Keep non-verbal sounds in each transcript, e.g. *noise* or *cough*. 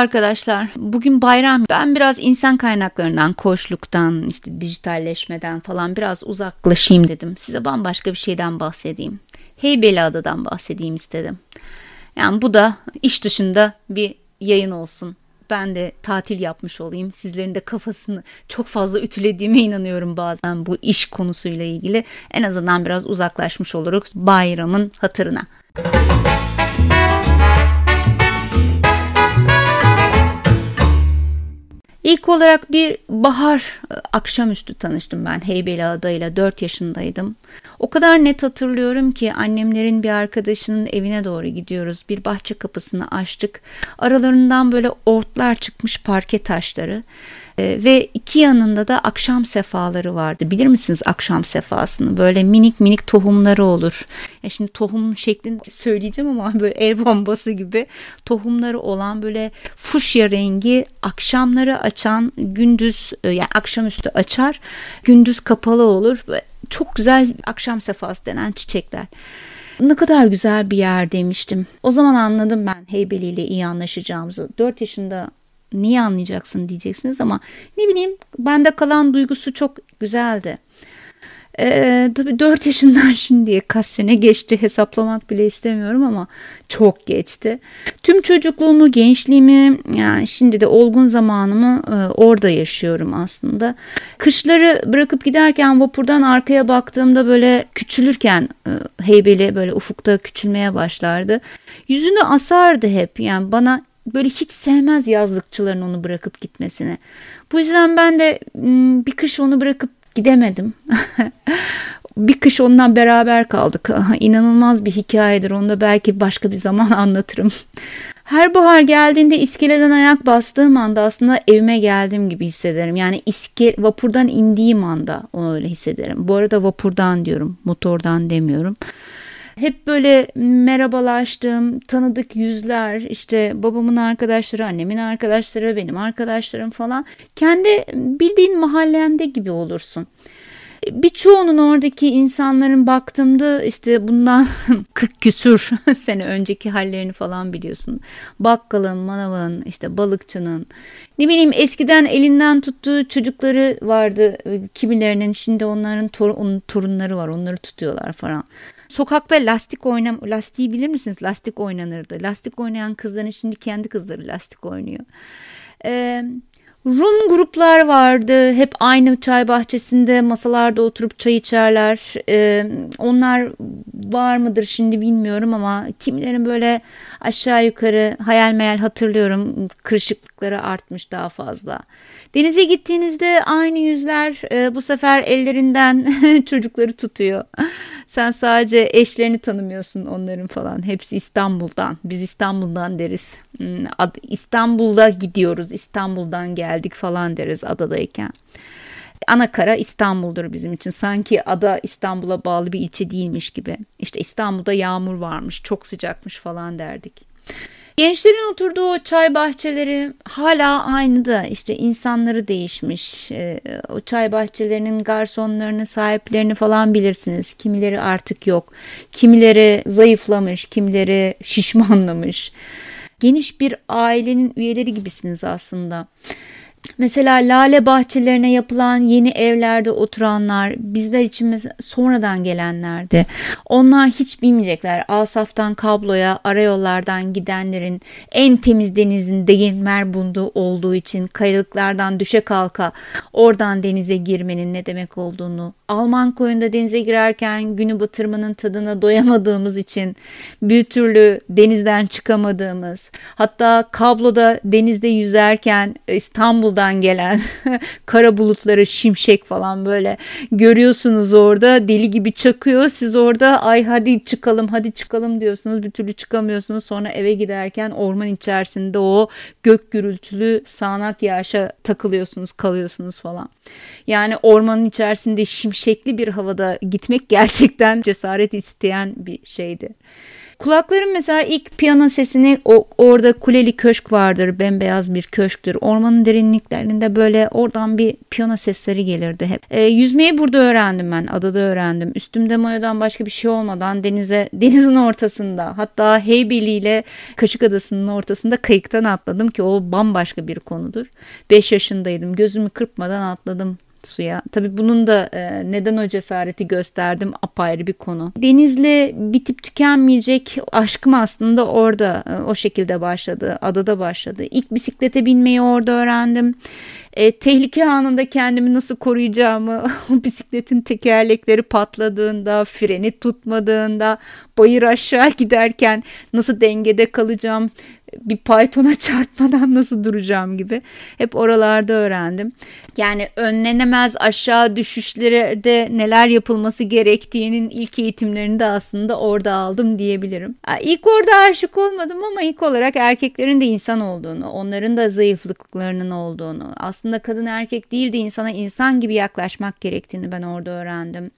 arkadaşlar. Bugün bayram. Ben biraz insan kaynaklarından, koşluktan, işte dijitalleşmeden falan biraz uzaklaşayım dedim. Size bambaşka bir şeyden bahsedeyim. Heybeliada'dan bahsedeyim istedim. Yani bu da iş dışında bir yayın olsun. Ben de tatil yapmış olayım. Sizlerin de kafasını çok fazla ütülediğime inanıyorum bazen bu iş konusuyla ilgili. En azından biraz uzaklaşmış oluruz bayramın hatırına. Müzik İlk olarak bir bahar e, akşamüstü tanıştım ben Heybeliada ile 4 yaşındaydım. O kadar net hatırlıyorum ki annemlerin bir arkadaşının evine doğru gidiyoruz. Bir bahçe kapısını açtık. Aralarından böyle ortlar çıkmış parke taşları. Ee, ve iki yanında da akşam sefaları vardı. Bilir misiniz akşam sefasını? Böyle minik minik tohumları olur. Ya şimdi tohum şeklinde söyleyeceğim ama *laughs* böyle el bombası gibi tohumları olan böyle fuşya rengi akşamları açan gündüz e, yani akşamüstü açar gündüz kapalı olur. Böyle çok güzel akşam sefası denen çiçekler. Ne kadar güzel bir yer demiştim. O zaman anladım ben Heybeli ile iyi anlaşacağımızı. 4 yaşında niye anlayacaksın diyeceksiniz ama ne bileyim bende kalan duygusu çok güzeldi. Ee, tabii 4 yaşından *laughs* şimdiye kaç sene geçti hesaplamak bile istemiyorum ama çok geçti. Tüm çocukluğumu, gençliğimi yani şimdi de olgun zamanımı e, orada yaşıyorum aslında. Kışları bırakıp giderken vapurdan arkaya baktığımda böyle küçülürken e, heybeli böyle ufukta küçülmeye başlardı. Yüzünü asardı hep yani bana böyle hiç sevmez yazlıkçıların onu bırakıp gitmesini. Bu yüzden ben de bir kış onu bırakıp gidemedim. *laughs* bir kış ondan beraber kaldık. İnanılmaz bir hikayedir. Onu da belki başka bir zaman *laughs* anlatırım. Her bahar geldiğinde iskeleden ayak bastığım anda aslında evime geldiğim gibi hissederim. Yani iske, vapurdan indiğim anda onu öyle hissederim. Bu arada vapurdan diyorum, motordan demiyorum. Hep böyle merhabalaştım, tanıdık yüzler, işte babamın arkadaşları, annemin arkadaşları, benim arkadaşlarım falan. Kendi bildiğin mahallende gibi olursun. Birçoğunun oradaki insanların baktığımda işte bundan *laughs* 40 küsür *laughs* sene önceki hallerini falan biliyorsun. Bakkalın, manavın, işte balıkçının, ne bileyim eskiden elinden tuttuğu çocukları vardı kimilerinin şimdi onların tor onun torunları var onları tutuyorlar falan. Sokakta lastik oynam lastiği bilir misiniz? Lastik oynanırdı. Lastik oynayan kızların şimdi kendi kızları lastik oynuyor. Ee, Rum gruplar vardı. Hep aynı çay bahçesinde masalarda oturup çay içerler. Ee, onlar var mıdır şimdi bilmiyorum ama kimilerin böyle aşağı yukarı hayal meyal hatırlıyorum. Kırışıklıkları artmış daha fazla. Denize gittiğinizde aynı yüzler e, bu sefer ellerinden *laughs* çocukları tutuyor. Sen sadece eşlerini tanımıyorsun onların falan. Hepsi İstanbul'dan. Biz İstanbul'dan deriz. Hmm, İstanbul'da gidiyoruz. İstanbul'dan geldik falan deriz adadayken. Ana kara İstanbul'dur bizim için. Sanki ada İstanbul'a bağlı bir ilçe değilmiş gibi. İşte İstanbul'da yağmur varmış, çok sıcakmış falan derdik. Gençlerin oturduğu çay bahçeleri hala aynı da işte insanları değişmiş. E, o çay bahçelerinin garsonlarını, sahiplerini falan bilirsiniz. Kimileri artık yok. Kimileri zayıflamış, kimileri şişmanlamış. Geniş bir ailenin üyeleri gibisiniz aslında. Mesela lale bahçelerine yapılan yeni evlerde oturanlar bizler için sonradan gelenlerdi. Onlar hiç bilmeyecekler. Asaf'tan kabloya, arayollardan gidenlerin en temiz denizin değil merbundu olduğu için kayalıklardan düşe kalka oradan denize girmenin ne demek olduğunu, Alman koyunda denize girerken günü batırmanın tadına doyamadığımız için bir türlü denizden çıkamadığımız, hatta kabloda denizde yüzerken İstanbul'dan gelen *laughs* kara bulutları, şimşek falan böyle görüyorsunuz orada deli gibi çakıyor. Siz orada ay hadi çıkalım hadi çıkalım diyorsunuz bir türlü çıkamıyorsunuz. Sonra eve giderken orman içerisinde o gök gürültülü sağanak yağışa takılıyorsunuz kalıyorsunuz falan. Yani ormanın içerisinde şimşekli bir havada gitmek gerçekten cesaret isteyen bir şeydi. Kulaklarım mesela ilk piyano sesini o, orada kuleli köşk vardır. Bembeyaz bir köşktür. Ormanın derinliklerinde böyle oradan bir piyano sesleri gelirdi hep. E, yüzmeyi burada öğrendim ben. Adada öğrendim. Üstümde mayodan başka bir şey olmadan denize *laughs* denizin ortasında hatta Heybeli ile Kaşık Adası'nın ortasında kayıktan atladım ki o bambaşka bir konudur. 5 yaşındaydım. Gözümü kırpmadan atladım suya. Tabii bunun da e, neden o cesareti gösterdim apayrı bir konu. Denizle bitip tükenmeyecek aşkım aslında orada e, o şekilde başladı. Adada başladı. İlk bisiklete binmeyi orada öğrendim. E, tehlike anında kendimi nasıl koruyacağımı, *laughs* o bisikletin tekerlekleri patladığında, freni tutmadığında, bayır aşağı *laughs* giderken nasıl dengede kalacağım, bir Python'a *laughs* çarpmadan nasıl duracağım gibi hep oralarda öğrendim. Yani önlenemez aşağı düşüşlerde neler yapılması gerektiğinin ilk eğitimlerini de aslında orada aldım diyebilirim. İlk orada aşık olmadım ama ilk olarak erkeklerin de insan olduğunu, onların da zayıflıklarının olduğunu, aslında kadın erkek değil de insana insan gibi yaklaşmak gerektiğini ben orada öğrendim.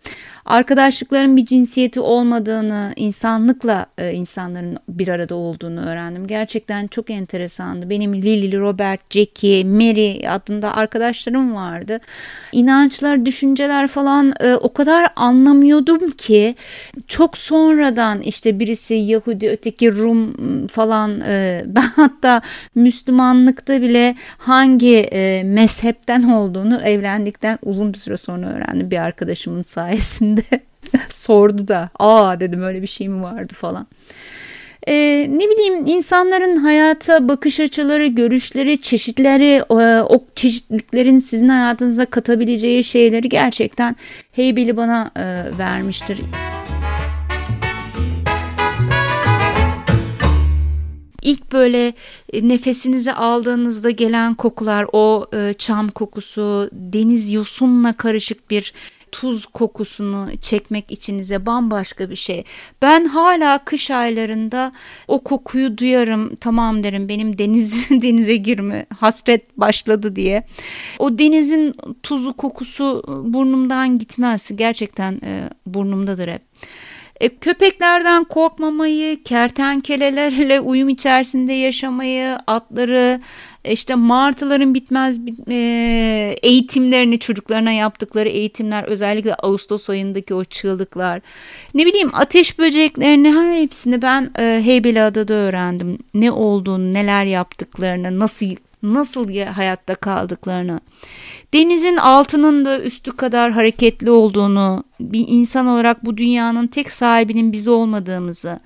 Arkadaşlıkların bir cinsiyeti olmadığını, insanlıkla e, insanların bir arada olduğunu öğrendim. Gerçekten çok enteresandı. Benim Lily, Robert, Jackie, Mary adında arkadaşlarım vardı. İnançlar, düşünceler falan e, o kadar anlamıyordum ki çok sonradan işte birisi Yahudi, öteki Rum falan e, *laughs* ben hatta Müslümanlıkta bile hangi e, mezhepten olduğunu evlendikten uzun bir süre sonra öğrendim bir arkadaşımın sayesinde. *laughs* Sordu da aa dedim öyle bir şey mi vardı falan. Ee, ne bileyim insanların hayata bakış açıları, görüşleri, çeşitleri, e, o çeşitliliklerin sizin hayatınıza katabileceği şeyleri gerçekten Heybeli bana e, vermiştir. İlk böyle e, nefesinizi aldığınızda gelen kokular, o e, çam kokusu, deniz yosunla karışık bir tuz kokusunu çekmek içinize bambaşka bir şey. Ben hala kış aylarında o kokuyu duyarım. Tamam derim benim deniz *laughs* denize girme hasret başladı diye. O denizin tuzu kokusu burnumdan gitmez. Gerçekten e, burnumdadır hep. E, köpeklerden korkmamayı, kertenkelelerle *laughs* uyum içerisinde yaşamayı, atları, işte martıların bitmez e, eğitimlerini çocuklarına yaptıkları eğitimler özellikle Ağustos ayındaki o çığlıklar. Ne bileyim ateş böceklerini her hepsini ben e, Heybeliada'da öğrendim. Ne olduğunu neler yaptıklarını nasıl nasıl hayatta kaldıklarını denizin altının da üstü kadar hareketli olduğunu bir insan olarak bu dünyanın tek sahibinin biz olmadığımızı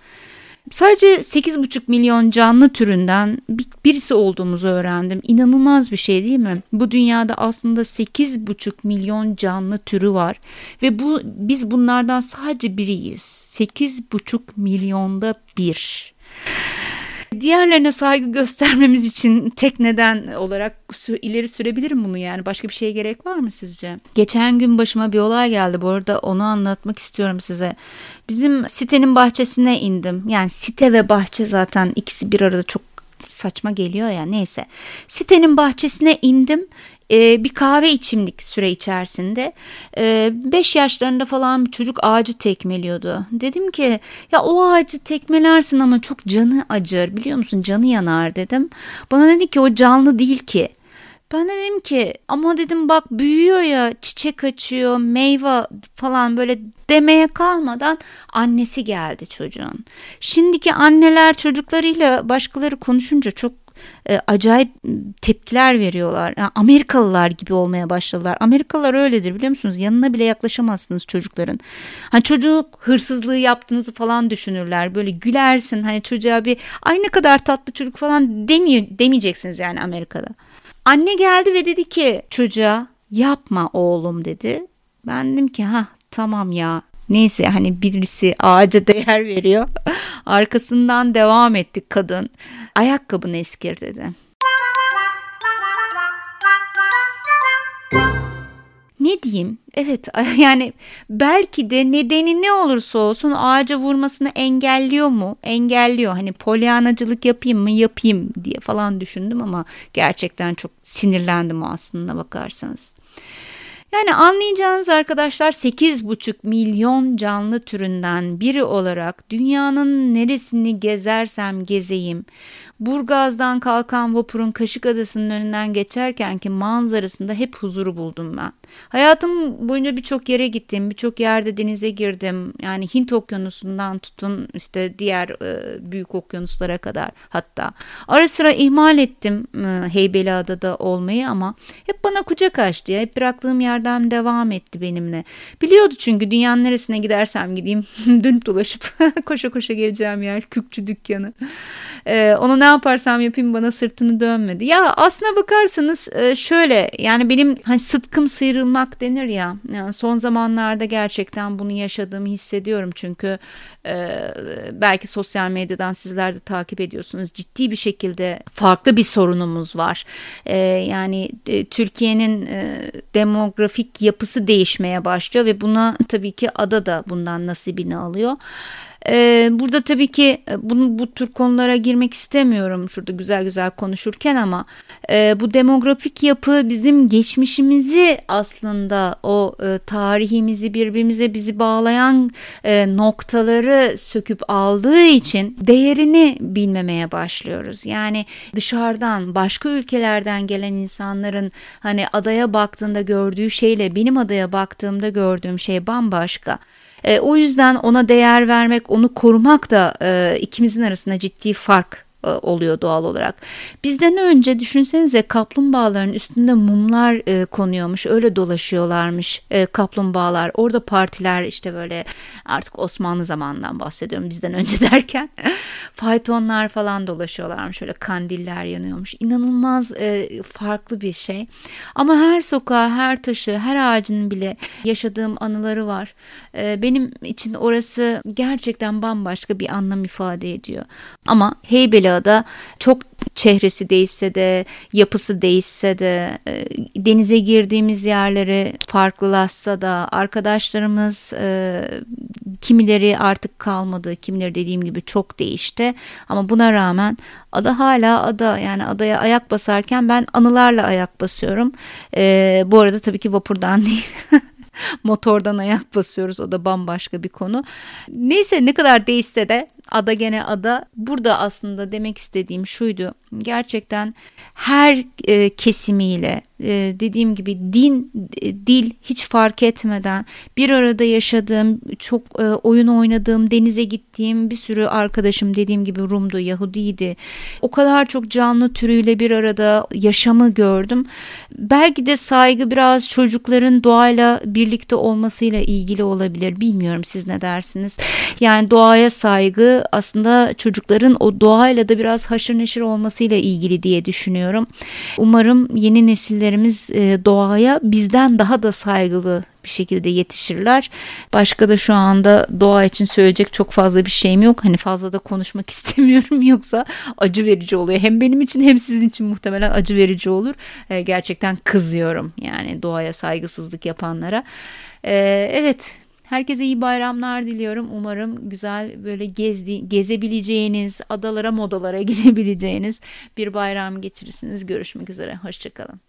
Sadece 8,5 milyon canlı türünden birisi olduğumuzu öğrendim. İnanılmaz bir şey değil mi? Bu dünyada aslında 8,5 milyon canlı türü var ve bu biz bunlardan sadece biriyiz. 8,5 milyonda bir. Diğerlerine saygı göstermemiz için tek neden olarak ileri sürebilirim bunu yani. Başka bir şeye gerek var mı sizce? Geçen gün başıma bir olay geldi. Bu arada onu anlatmak istiyorum size. Bizim sitenin bahçesine indim. Yani site ve bahçe zaten ikisi bir arada çok saçma geliyor ya neyse. Sitenin bahçesine indim e, bir kahve içimlik süre içerisinde 5 e, yaşlarında falan bir çocuk ağacı tekmeliyordu. Dedim ki ya o ağacı tekmelersin ama çok canı acır biliyor musun canı yanar dedim. Bana dedi ki o canlı değil ki. Ben de dedim ki ama dedim bak büyüyor ya çiçek açıyor meyve falan böyle demeye kalmadan annesi geldi çocuğun. Şimdiki anneler çocuklarıyla başkaları konuşunca çok e, acayip tepkiler veriyorlar. Yani Amerikalılar gibi olmaya başladılar. Amerikalılar öyledir biliyor musunuz? Yanına bile yaklaşamazsınız çocukların. Hani çocuk hırsızlığı yaptığınızı falan düşünürler. Böyle gülersin hani çocuğa bir ay ne kadar tatlı çocuk falan demiyor, demeyeceksiniz yani Amerika'da. Anne geldi ve dedi ki çocuğa yapma oğlum dedi. Ben dedim ki ha tamam ya Neyse hani birisi ağaca değer veriyor. *laughs* Arkasından devam ettik kadın. Ayakkabını eskir dedi. Ne diyeyim? Evet *laughs* yani belki de nedeni ne olursa olsun ağaca vurmasını engelliyor mu? Engelliyor. Hani polyanacılık yapayım mı? Yapayım diye falan düşündüm ama gerçekten çok sinirlendim aslında bakarsanız. Yani anlayacağınız arkadaşlar 8,5 milyon canlı türünden biri olarak dünyanın neresini gezersem gezeyim Burgaz'dan kalkan vapurun Kaşık Adası'nın önünden geçerken ki manzarasında hep huzuru buldum ben. Hayatım boyunca birçok yere gittim, birçok yerde denize girdim. Yani Hint Okyanusu'ndan tutun işte diğer e, büyük okyanuslara kadar hatta. Ara sıra ihmal ettim e, Heybeliada'da olmayı ama hep bana kucak açtı. Ya. Hep bıraktığım yerden devam etti benimle. Biliyordu çünkü dünyanın neresine gidersem gideyim *laughs* dönüp dolaşıp *laughs* koşa koşa geleceğim yer Kürkçü dükkanı. E, onu ne yaparsam yapayım bana sırtını dönmedi. Ya aslına bakarsanız e, şöyle yani benim hani sıtkım sıyrılmak denir ya. Yani son zamanlarda gerçekten bunu yaşadığımı hissediyorum çünkü e, belki sosyal medyadan sizler de takip ediyorsunuz. Ciddi bir şekilde farklı bir sorunumuz var. E, yani Türkiye'nin demografik yapısı değişmeye başlıyor ve buna tabii ki ada da bundan nasibini alıyor. Ee, burada tabii ki e, bunu, bu tür konulara girmek istemiyorum şurada güzel güzel konuşurken ama e, bu demografik yapı bizim geçmişimizi aslında o e, tarihimizi birbirimize bizi bağlayan e, noktaları söküp aldığı için değerini bilmemeye başlıyoruz. Yani dışarıdan başka ülkelerden gelen insanların hani adaya baktığında gördüğü şeyle benim adaya baktığımda gördüğüm şey bambaşka. E, o yüzden ona değer vermek, onu korumak da e, ikimizin arasında ciddi fark e, oluyor doğal olarak. Bizden önce düşünsenize kaplumbağaların üstünde mumlar e, konuyormuş. Öyle dolaşıyorlarmış e, kaplumbağalar. Orada partiler işte böyle artık Osmanlı zamanından bahsediyorum bizden önce *laughs* derken. faytonlar falan dolaşıyorlarmış. Öyle kandiller yanıyormuş. İnanılmaz e, farklı bir şey. Ama her sokağa, her taşı, her ağacın bile yaşadığım anıları var. E, benim için orası gerçekten bambaşka bir anlam ifade ediyor. Ama Heybeli Ada çok çehresi değişse de yapısı değişse de e, denize girdiğimiz yerleri farklılaşsa da arkadaşlarımız e, kimileri artık kalmadı kimileri dediğim gibi çok değişti. Ama buna rağmen ada hala ada. Yani adaya ayak basarken ben anılarla ayak basıyorum. E, bu arada tabii ki vapurdan *laughs* değil motordan ayak basıyoruz. O da bambaşka bir konu. Neyse ne kadar değişse de ada gene ada. Burada aslında demek istediğim şuydu. Gerçekten her e, kesimiyle e, dediğim gibi din, e, dil hiç fark etmeden bir arada yaşadığım, çok e, oyun oynadığım, denize gittiğim bir sürü arkadaşım dediğim gibi Rum'du, Yahudiydi. O kadar çok canlı türüyle bir arada yaşamı gördüm. Belki de saygı biraz çocukların doğayla birlikte olmasıyla ilgili olabilir. Bilmiyorum siz ne dersiniz? Yani doğaya saygı aslında çocukların o doğayla da biraz haşır neşir olmasıyla ilgili diye düşünüyorum. Umarım yeni nesillerimiz e, doğaya bizden daha da saygılı bir şekilde yetişirler. Başka da şu anda doğa için söyleyecek çok fazla bir şeyim yok. Hani fazla da konuşmak *laughs* istemiyorum yoksa acı verici oluyor. Hem benim için hem sizin için muhtemelen acı verici olur. E, gerçekten kızıyorum yani doğaya saygısızlık yapanlara. E, evet Herkese iyi bayramlar diliyorum. Umarım güzel böyle gezdi, gezebileceğiniz, adalara modalara *laughs* gidebileceğiniz bir bayram geçirirsiniz. Görüşmek üzere. Hoşçakalın.